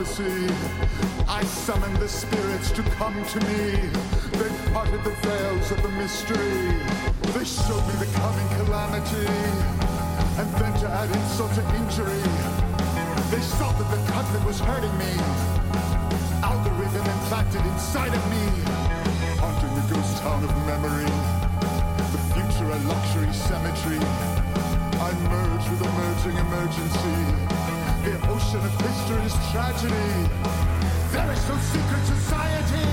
prophecy. I summoned the spirits to come to me. They parted the veils of the mystery. They showed me the coming calamity. And then to add insult to injury, they saw that the cut that was hurting me. Algorithm implanted inside of me. Haunting the ghost town of memory. The future a luxury cemetery. I merge with emerging emergency. The ocean of history's tragedy. There is no secret society.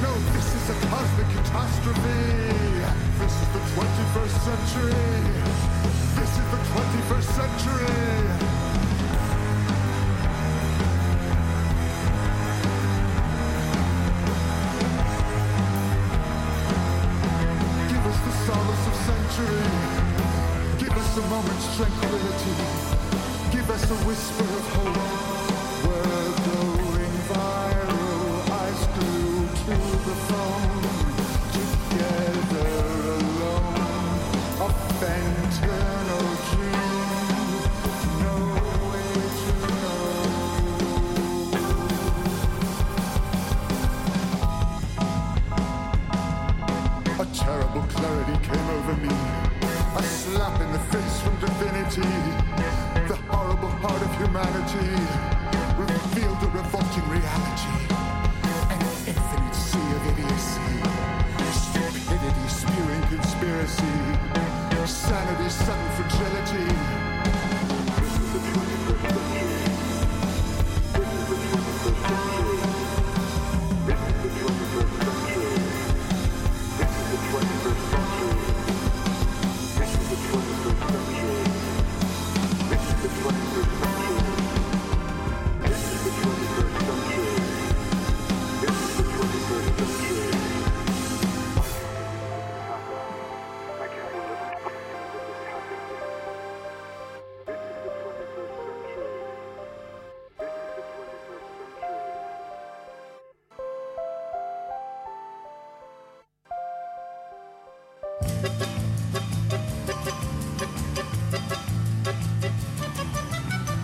No, this is a cosmic catastrophe. This is the 21st century. This is the 21st century. Give us the solace of century. Give us a moment's tranquility whisper of hope.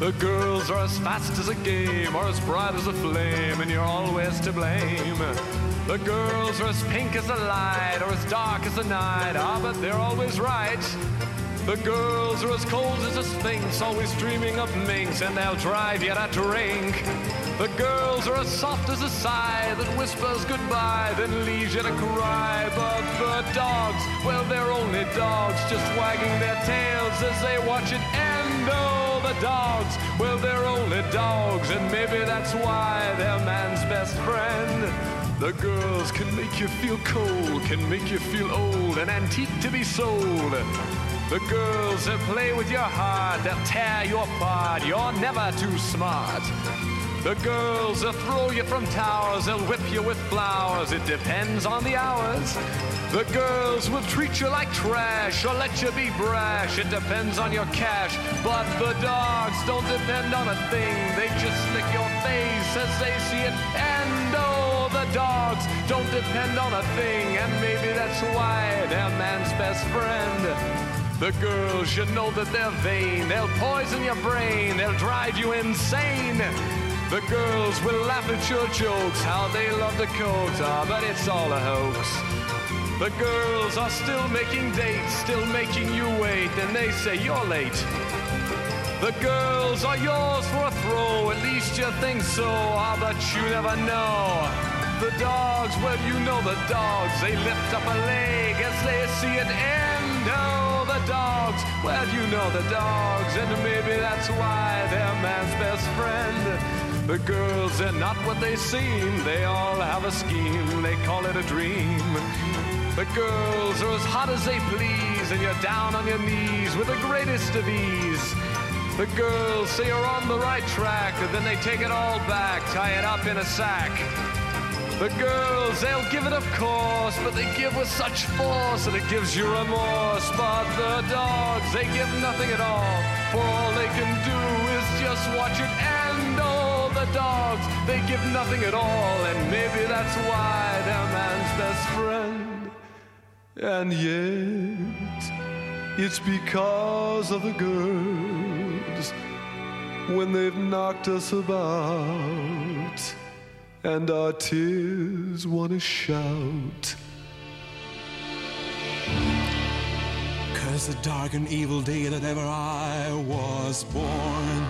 The girls are as fast as a game or as bright as a flame, and you're always to blame. The girls are as pink as the light or as dark as the night, ah, but they're always right. The girls are as cold as a sphinx, always dreaming of minks, and they'll drive you to drink. The girls are as soft as a sigh that whispers goodbye, then leaves you to cry. But the dogs, well, they're only dogs, just wagging their tails as they watch it end. Oh, dogs, well, they're only dogs, and maybe that's why they're man's best friend. The girls can make you feel cold, can make you feel old, and antique to be sold. The girls that play with your heart, they'll tear you apart. You're never too smart. The girls will throw you from towers, they'll whip you with flowers. It depends on the hours. The girls will treat you like trash or let you be brash. It depends on your cash. But the dogs don't depend on a thing. They just lick your face as they see it. And oh, the dogs don't depend on a thing. And maybe that's why they're man's best friend. The girls, you know that they're vain. They'll poison your brain. They'll drive you insane. The girls will laugh at your jokes, how they love the coat, ah, but it's all a hoax. The girls are still making dates, still making you wait, and they say you're late. The girls are yours for a throw, at least you think so, ah, but you never know. The dogs, well, you know the dogs, they lift up a leg as they see it end. Oh, the dogs, well, you know the dogs, and maybe that's why they're man's best friend. The girls, they're not what they seem, they all have a scheme, they call it a dream. The girls are as hot as they please, and you're down on your knees with the greatest of ease. The girls say you're on the right track, and then they take it all back, tie it up in a sack. The girls, they'll give it of course, but they give with such force that it gives you remorse. But the dogs, they give nothing at all, for all they can do is just watch it end. The dogs, they give nothing at all, and maybe that's why they're man's best friend. And yet, it's because of the girls when they've knocked us about and our tears wanna shout. Curse the dark and evil day that ever I was born.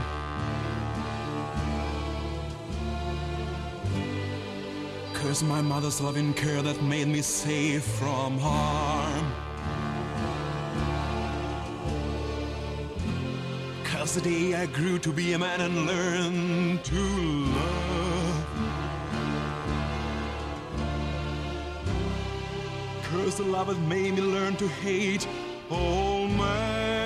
Curse my mother's loving care that made me safe from harm. Curse the day I grew to be a man and learned to love. Curse the love that made me learn to hate all men.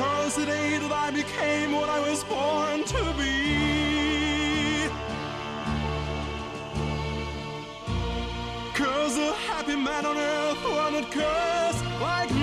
Curse the day that I became what I was born to be. Curse a happy man on earth not cursed like me.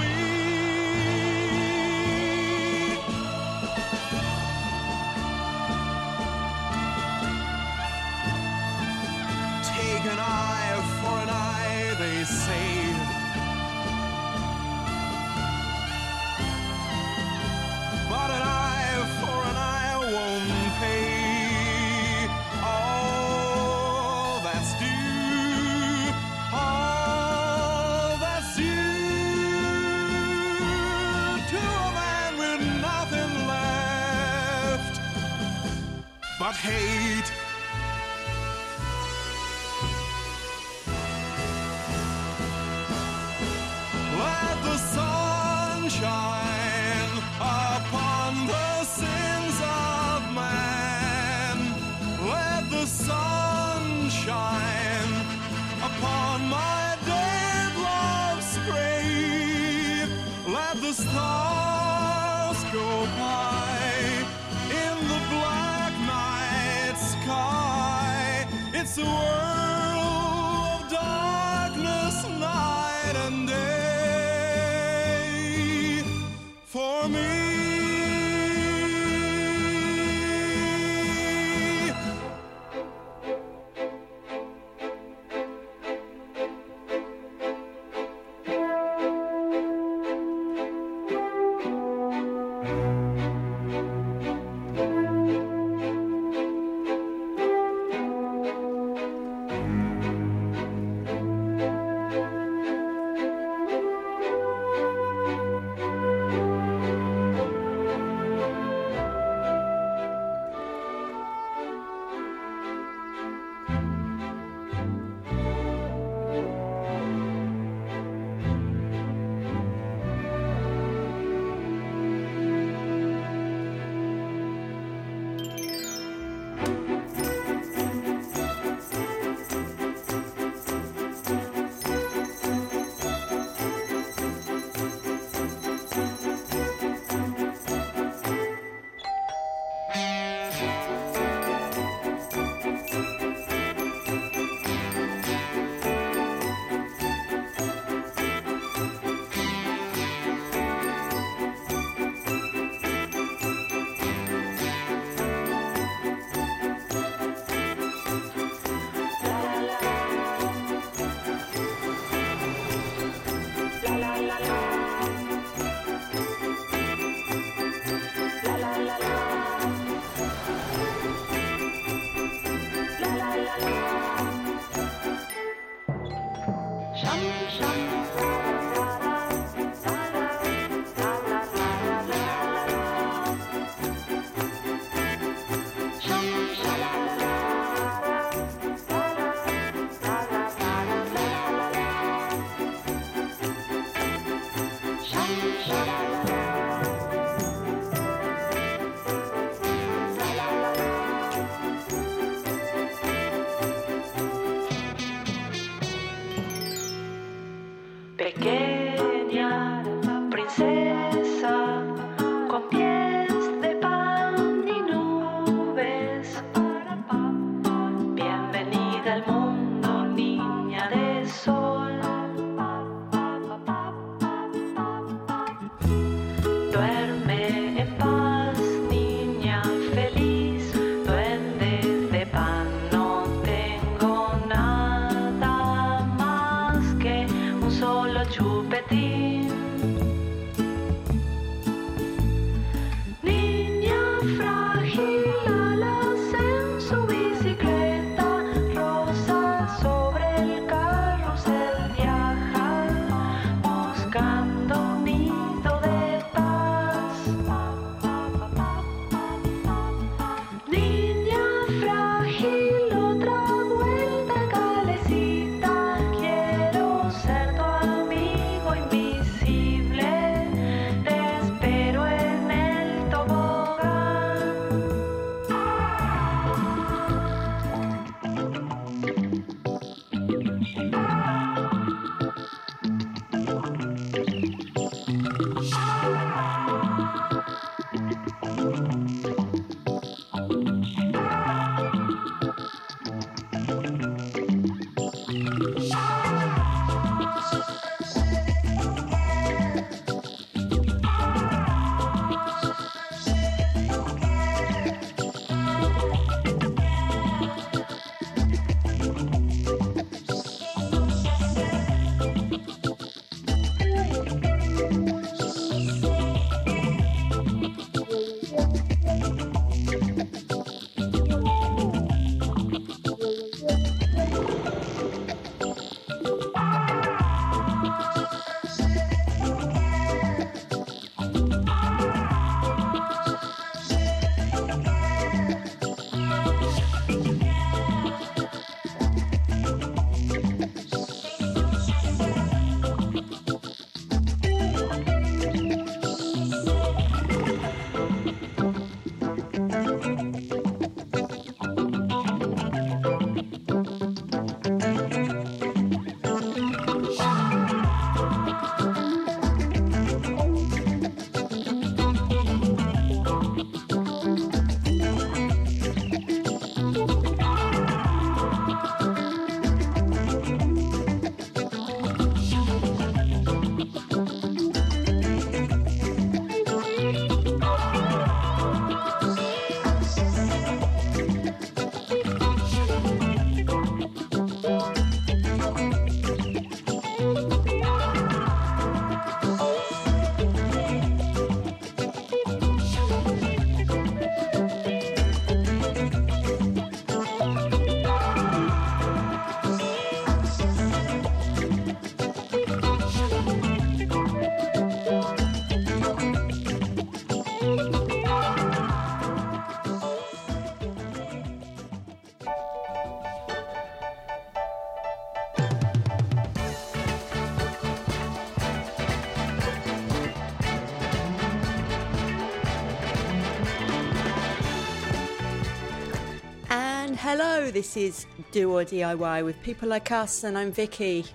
This is Do or DIY with people like us, and I'm Vicki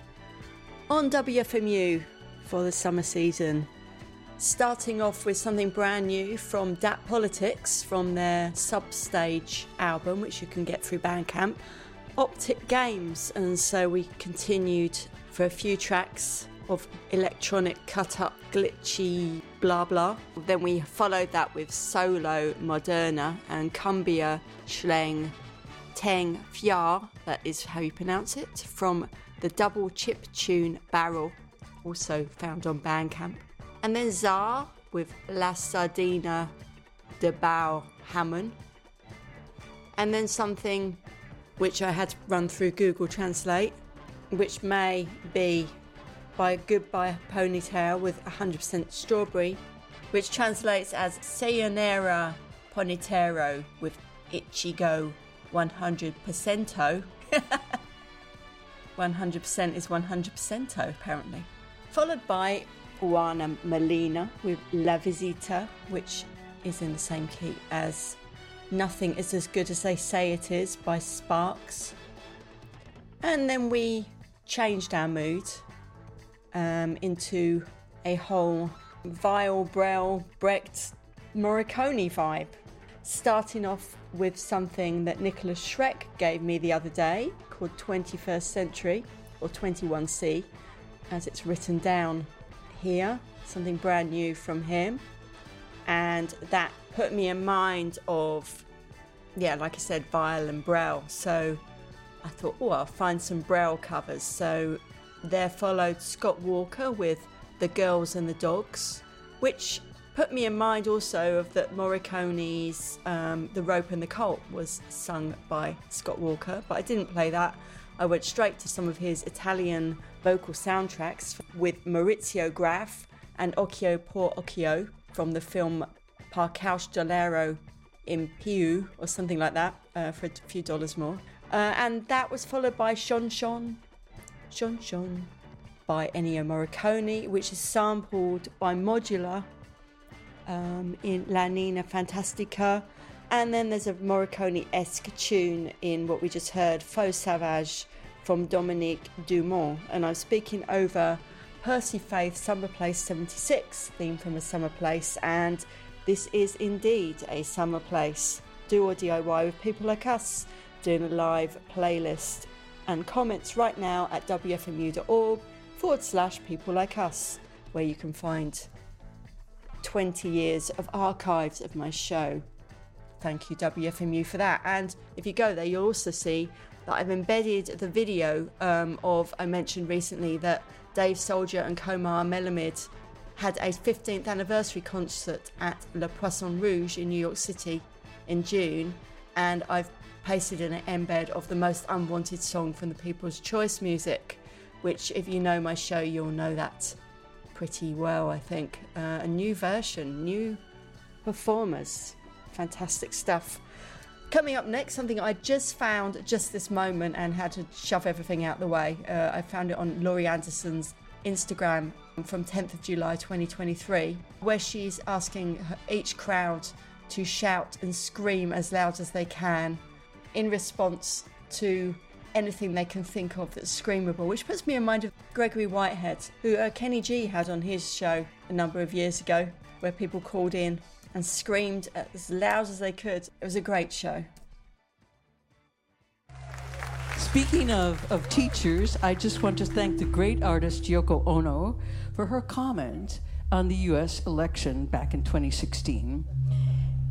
on WFMU for the summer season. Starting off with something brand new from Dat Politics from their Substage album, which you can get through Bandcamp, Optic Games. And so we continued for a few tracks of electronic cut up, glitchy blah blah. Then we followed that with Solo Moderna and Cumbia Schleng Teng Fyah, that is how you pronounce it, from the double chip tune Barrel, also found on Bandcamp. And then ZA! with La Sardana de Baal Hammon. And then something which I had to run through Google Translate, which may be by Goodbye Ponytail with 100% strawberry, which translates as Sayonara Ponitero with Ichigo 100%. 100% is 100% apparently. Followed by Juana Molina with La Visita, which is in the same key as Nothing is as good as they say it is by Sparks. And then we changed our mood um, into a whole Weill Brel Brecht Morricone vibe. Starting off with something that Nikolas Schreck gave me the other day called 21st Century or 21C, as it's written down here. Something brand new from him. And that put me in mind of, yeah, like I said, Weill and Brel. So I thought, oh, I'll find some Brel covers. So there followed Scott Walker with The Girls and the Dogs, which put me in mind also of that Morricone's um, The Rope and the Colt was sung by Scott Walker, but I didn't play that. I went straight to some of his Italian vocal soundtracks with Maurizio Graf and Occhio por Occhio from the film Per qualche dollaro in Piu or something like that uh, for a few dollars more. Uh, and that was followed by Sean Sean, Sean Sean by Ennio Morricone, which is sampled by Modular um, in La Nina Fantastica. And then there's a Morricone esque tune in what we just heard, Faux Savage from Domenique Dumont. And I'm speaking over Percy Faith Summer Place 76, theme from a summer place. And this is indeed a summer place. Do or DIY with people like us, doing a live playlist. And comments right now at wfmu.org forward slash people like us, where you can find 20 years of archives of my show. Thank you, WFMU, for that. And if you go there, you'll also see that I've embedded the video um, of, I mentioned recently that Dave Soldier and Komar Melamid had a 15th anniversary concert at Le Poisson Rouge in New York City in June. And I've pasted in an embed of the most unwanted song from the People's Choice music, which, if you know my show, you'll know that pretty well, I think. Uh, a new version, new performers. Fantastic stuff. Coming up next, something I just found just this moment and had to shove everything out the way. Uh, I found it on Laurie Anderson's Instagram from 10th of July 2023, where she's asking each crowd to shout and scream as loud as they can in response to anything they can think of that's screamable, which puts me in mind of Gregory Whitehead, who uh, Kenny G had on his show a number of years ago, where people called in and screamed as loud as they could. It was a great show. Speaking of, of teachers, I just want to thank the great artist Yoko Ono for her comment on the US election back in 2016.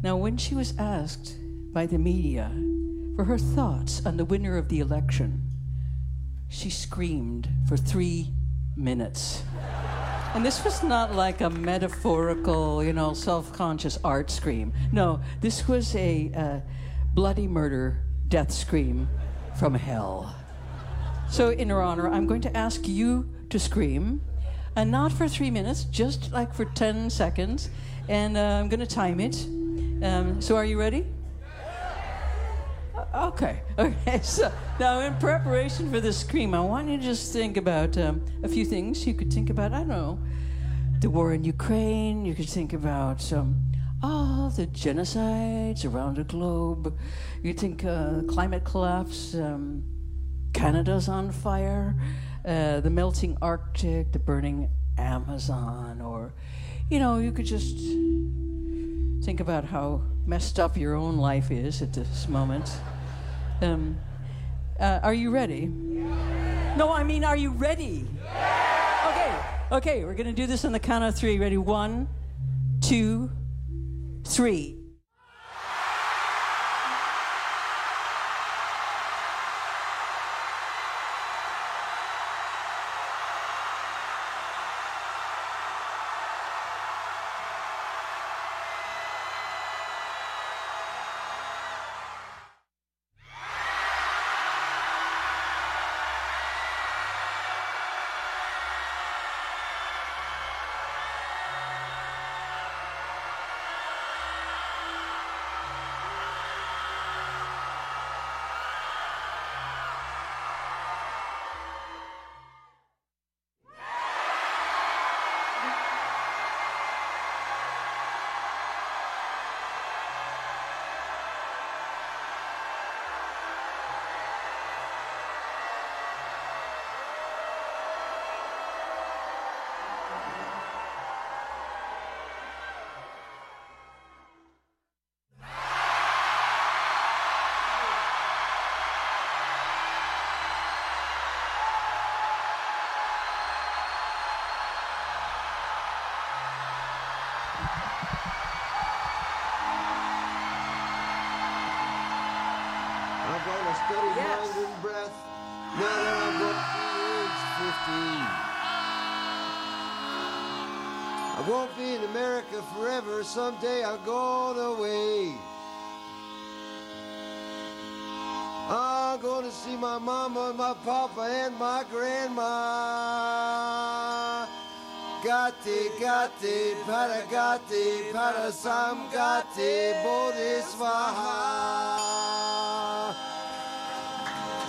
Now, when she was asked by the media for her thoughts on the winner of the election, she screamed for three minutes. And this was not like a metaphorical, you know, self conscious art scream. No, this was a uh, bloody murder death scream from hell. So, in her honor, I'm going to ask you to scream, and not for three minutes, just like for 10 seconds. And uh, I'm going to time it. Um, so, are you ready? Okay. Okay. So now, in preparation for this scream, I want you to just think about um, a few things. You could think about, I don't know, the war in Ukraine. You could think about um, all the genocides around the globe. You think uh, climate collapse, um, Canada's on fire, uh, the melting Arctic, the burning Amazon, or, you know, you could just think about how messed up your own life is at this moment. Um, uh, are you ready? No, I mean, are you ready? Okay, okay, we're gonna do this on the count of three. Ready? One, two, three. Someday I'll go away. I'm gonna see my mama, and my papa, and my grandma. Gati, gati, para gati, para sam gati, bodhisvaha.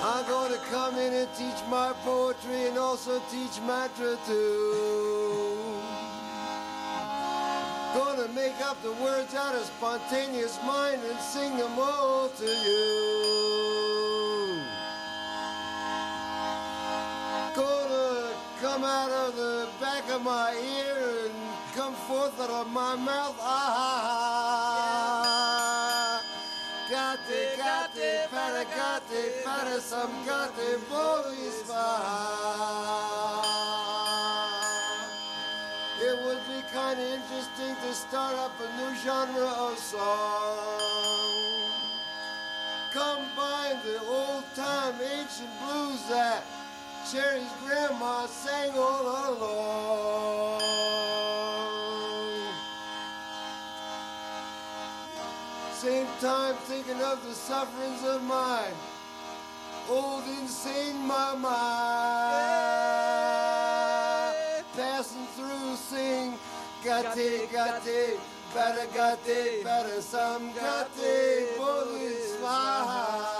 I'm gonna come in and teach my poetry and also teach mantra too. Gonna make up the words out of spontaneous mind and sing them all to you. Gonna come out of the back of my ear and come forth out of my mouth. Ah, gate, gate, para gate, para some gate, It kind of interesting to start up a new genre of song. Combine the old time ancient blues that Cherry's grandma sang all along. Same time thinking of the sufferings of mine. Old insane mama. Passing sing. Gate, gate, better gate, better some gate, bodhisvaha.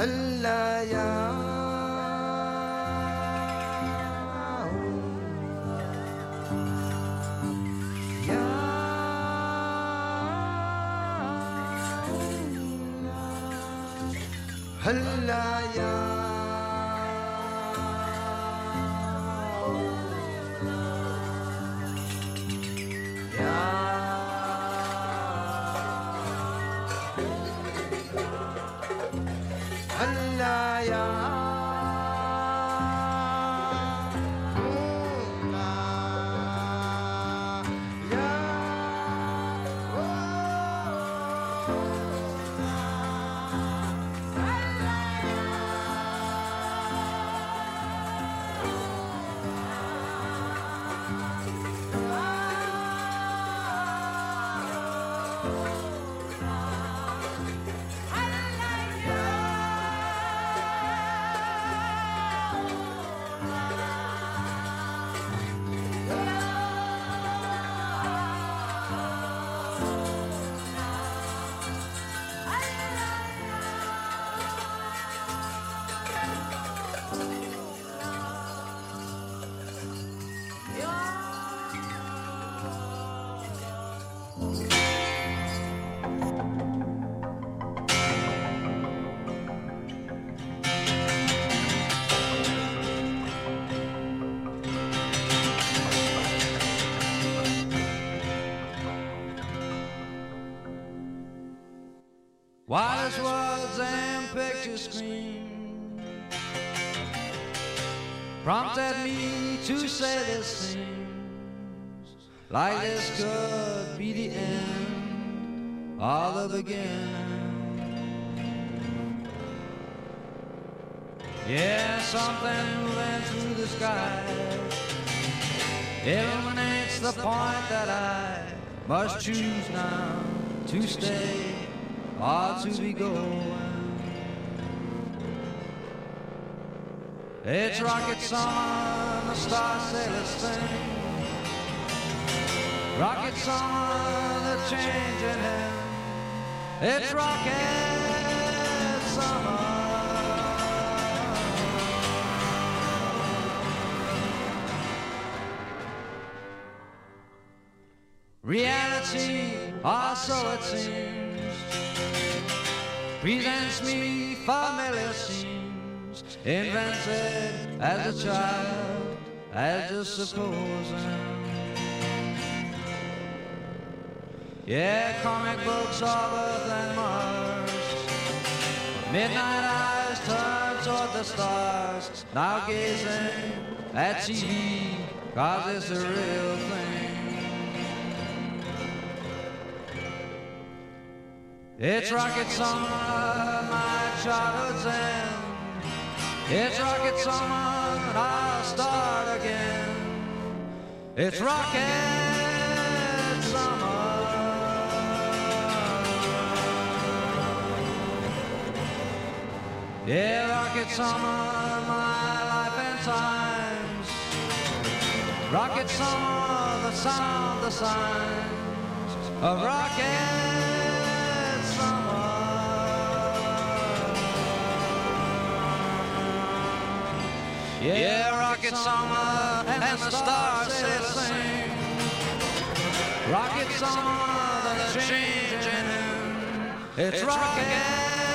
هلا يا words and picture screen. Prompted me to say this things like this could be the end or the beginning. Yeah, something moving through the sky. Illuminates the point that I must choose now to stay or to be going. It's rocket summer, the star sailors sing. Rocket summer, the changing him. It's rocket summer. Reality, or so it seems, presents me familiar scenes, invented as a child, as a supposing. Yeah, comic books of Earth and Mars. Midnight eyes turn toward the stars, now gazing at TV, cause it's a real thing. It's rocket summer, my childhood's end. It's rocket summer, and I'll start again. It's rocket summer. Yeah, rocket summer, my life and times. Rocket summer, the sound, the signs of rocket Yeah, rocket summer, and, and the stars say sing. Rocket summer, the changing. It's rocket. and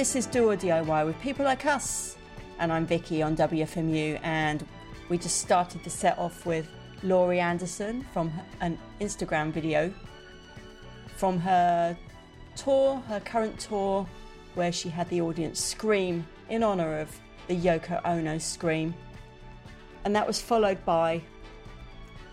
this is Do or DIY with people like us. And I'm Vicki on WFMU, and we just started the set off with Laurie Anderson from an Instagram video from her tour, her current tour, where she had the audience scream in honour of the Yoko Ono scream. And that was followed by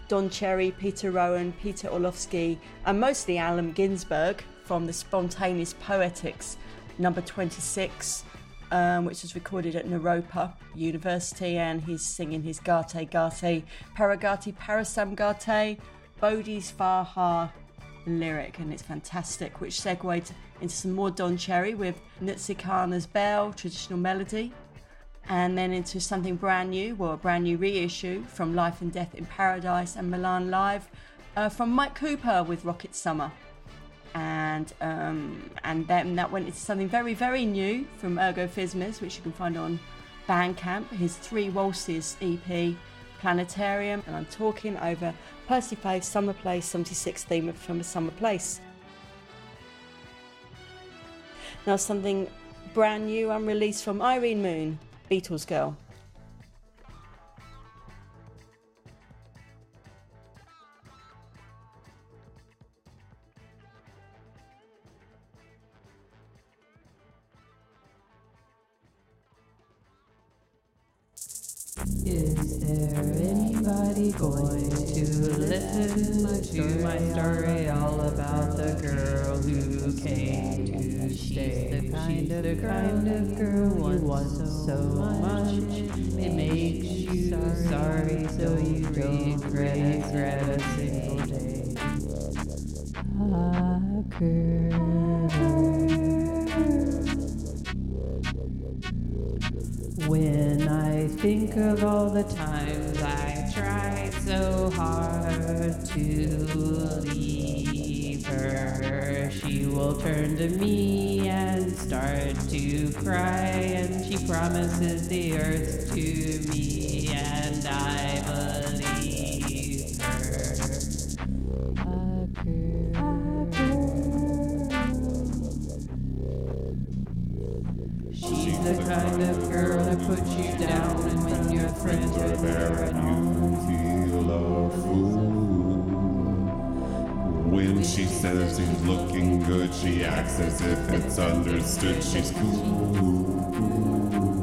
Don Cherry, Peter Rowan, Peter Orlovsky, and mostly Allen Ginsberg from the Spontaneous Poetics number 26, um, which was recorded at Naropa University. And he's singing his Gate Gate, Paragati Parasam Gate, Bodhi Svaha lyric, and it's fantastic, which segued into some more Don Cherry with Ntsikana's Bell, traditional melody and then into something brand new, well, a brand new reissue from Life and Death in Paradise and Milan Live uh, from Mike Cooper with Rocket Summer. And um, and then that went into something very, very new from Ergo Phizmiz, which you can find on Bandcamp, his Three Waltzes EP, Planetarium. And I'm talking over Percy Faith's Summer Place 76 theme from a Summer Place. Now, something brand new unreleased from Irene Moon, Beetles Girl. To leave her, she will turn to me and start to cry, and she promises the earth to me, and I believe her. A She's the kind of girl to put you down and when your friends are there and all. feel a fool. When she says she's looking good, she acts as if it's understood she's cool.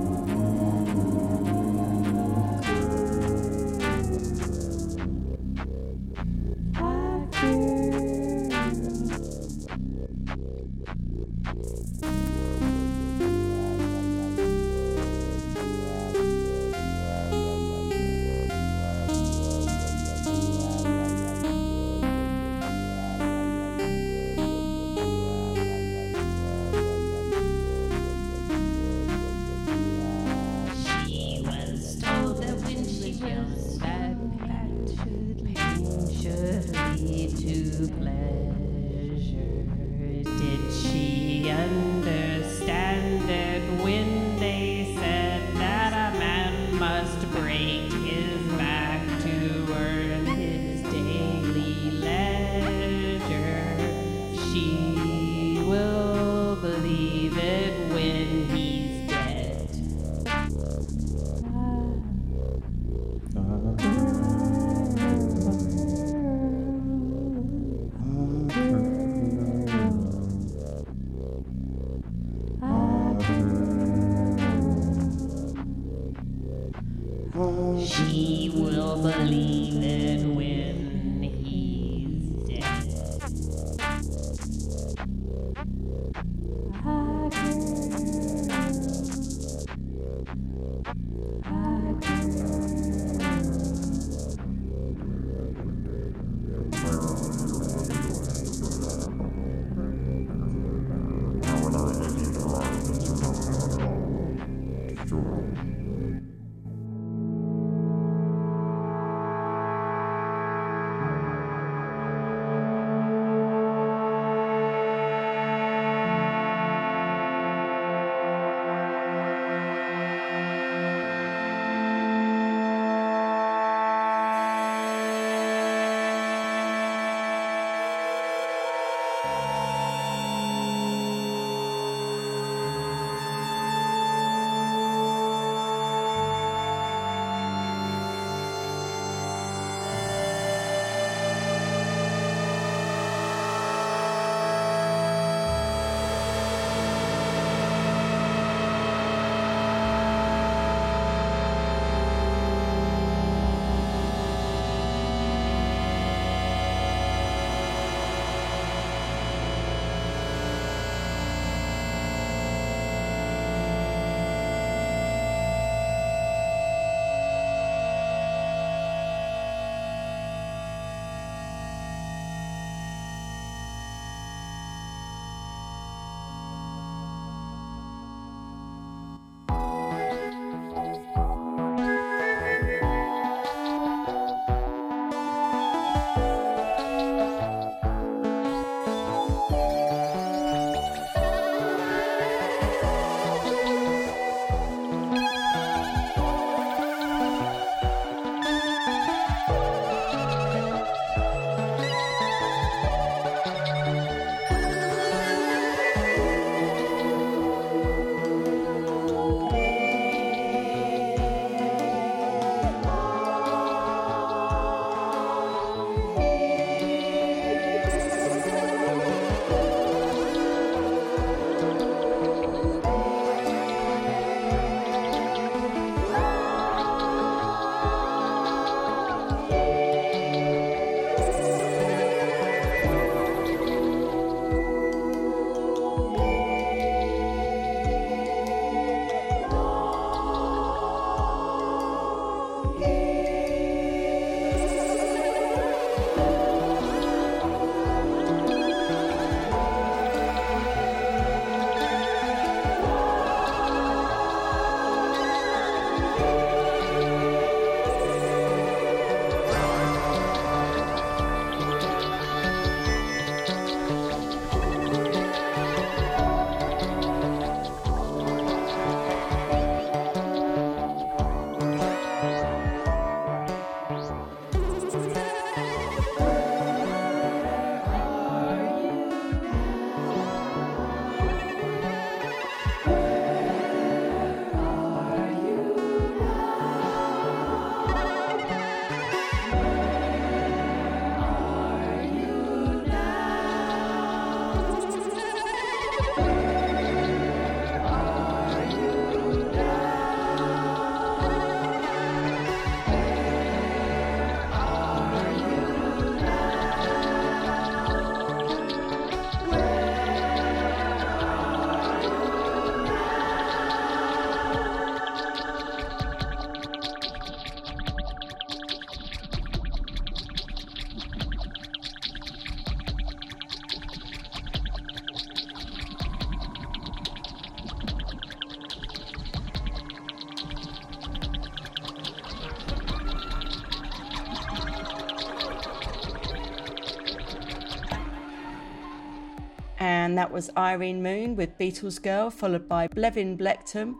And that was Irene Moon with Beetles Girl, followed by Blevin Blectum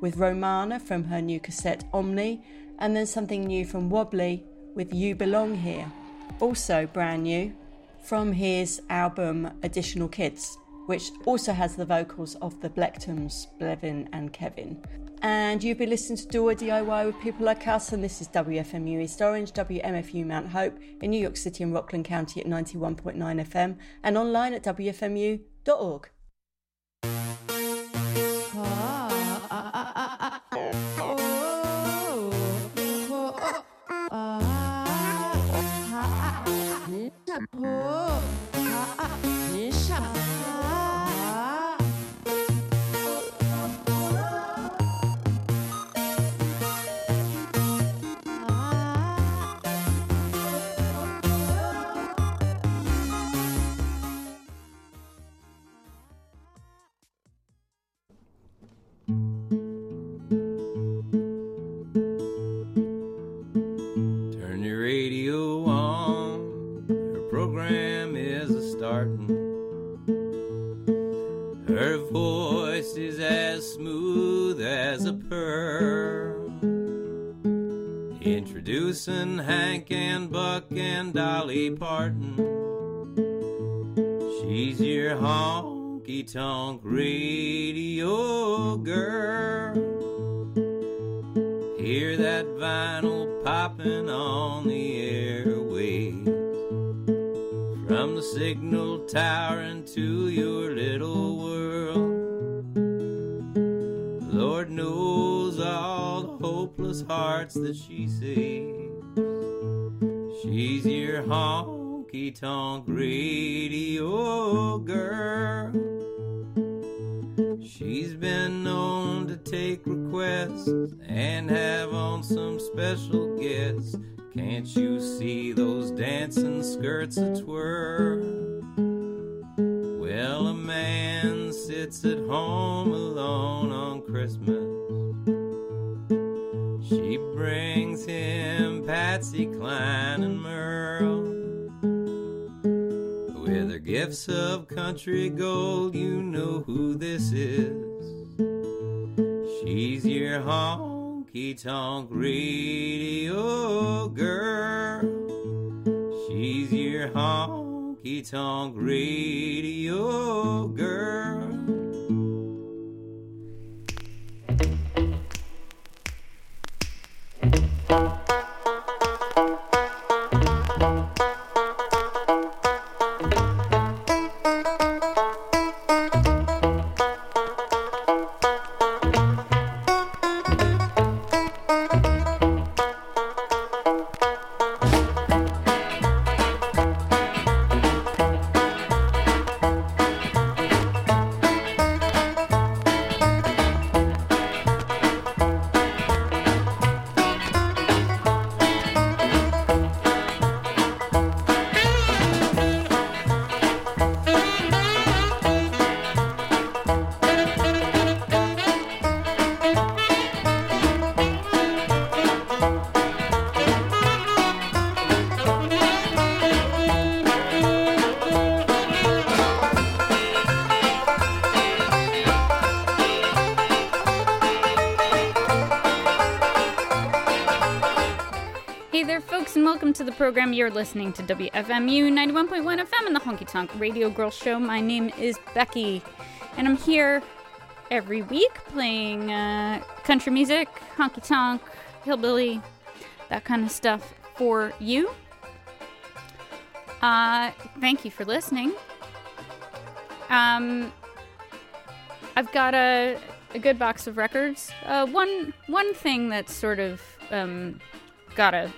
with Romana from her new cassette Omni, and then something new from Wobbly with You Belong Here. Also brand new from his album Additional Kids, which also has the vocals of the Blectums, Blevin and Kevin. And you've been listening to Do a DIY with people like us, and this is WFMU East Orange, WMFU Mount Hope in New York City and Rockland County at 91.9 FM and online at WFMU.org. Turn tonk radio girl. She's been known to take requests and have on some special guests. Can't you see those dancing skirts a twirl? Well, a man sits at home alone on Christmas. She brings him Patsy Cline and Merle. Gifts of country gold, you know who this is. She's your honky tonk radio girl. She's your honky tonk radio girl. Program. You're listening to WFMU 91.1 FM and the Honky Tonk Radio Girl Show. My name is Becky, and I'm here every week playing uh, country music, honky tonk, hillbilly, that kind of stuff for you. Uh, thank you for listening. Um, I've got a, a good box of records. Uh, one one thing that's sort of um, got a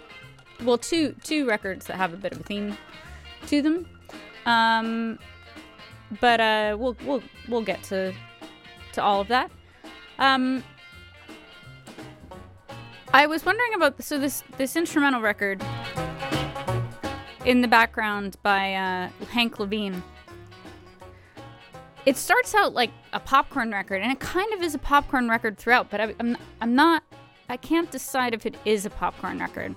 well two two records that have a bit of a theme to them. Um, but uh, we'll we'll we'll get to to all of that. Um, I was wondering about so this this instrumental record in the background by uh, Hank Levine. It starts out like a popcorn record, and it kind of is a popcorn record throughout. But I, I'm I'm not I can't decide if it is a popcorn record.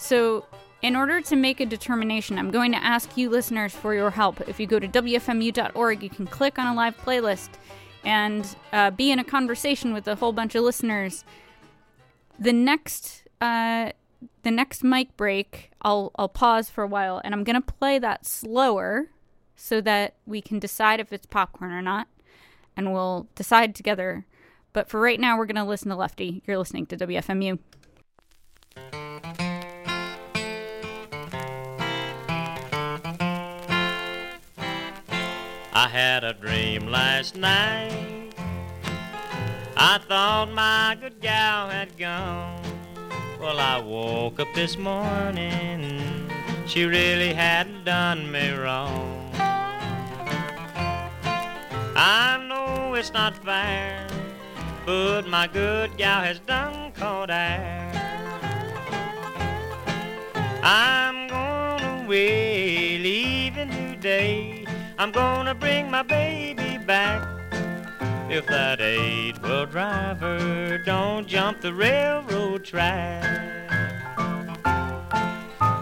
So in order to make a determination, I'm going to ask you listeners for your help. If you go to WFMU.org, you can click on a live playlist and uh, be in a conversation with a whole bunch of listeners. The next, uh, the next mic break, I'll I'll pause for a while, and I'm gonna play that slower, so that we can decide if it's popcorn or not, and we'll decide together. But for right now, we're gonna listen to Lefty. You're listening to WFMU. Had a dream last night. I thought my good gal had gone. Well, I woke up this morning. She really hadn't done me wrong. I know it's not fair, but my good gal has done caught air. I'm going away, leaving today. I'm gonna bring my baby back. If that eight-wheel driver don't jump the railroad track,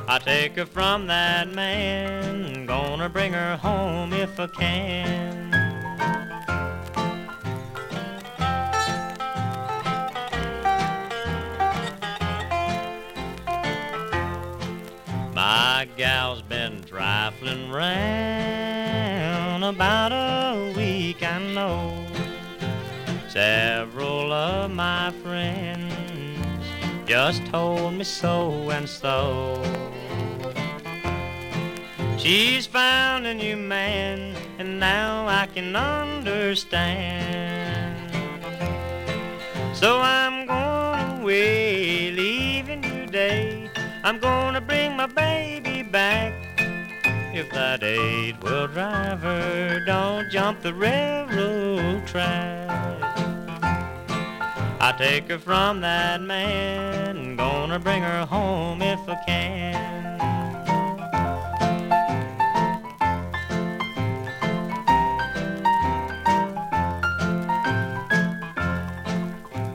I take her from that man. Gonna bring her home if I can. My gal's been trifling round about a week, I know. Several of my friends just told me so and so. She's found a new man, and now I can understand. So I'm going away, leaving today. I'm gonna bring my baby. If that eight-wheel driver don't jump the railroad track, I take her from that man. Gonna bring her home if I can.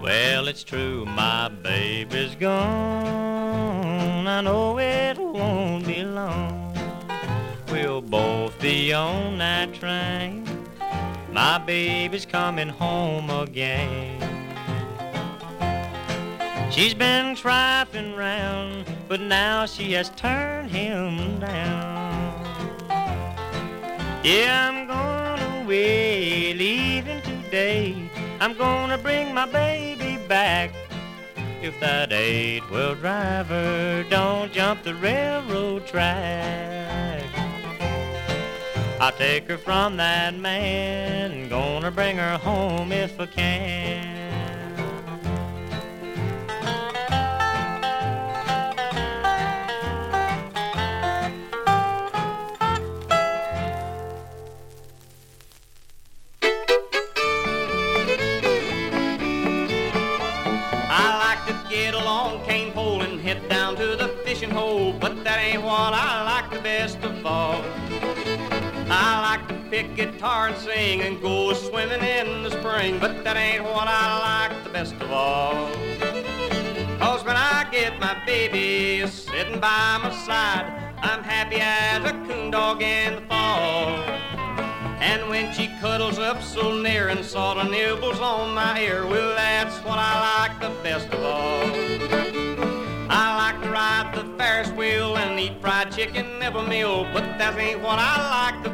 Well, it's true, my baby's gone. I know it won't be long. Both on that train. My baby's coming home again. She's been trifling round, but now she has turned him down. Yeah, I'm going away, leaving today. I'm gonna bring my baby back. If that eight-wheel driver don't jump the railroad track, I'll take her from that man. Gonna bring her home if I can. I like to get a long cane pole and head down to the fishing hole, but that ain't what I like the best of all. I like to pick guitar and sing and go swimming in the spring, but that ain't what I like the best of all. Cause when I get my baby sitting by my side, I'm happy as a coon dog in the fall. And when she cuddles up so near and sort of nibbles on my ear, well, that's what I like the best of all. I like to ride the Ferris wheel and eat fried chicken every meal, but that ain't what I like the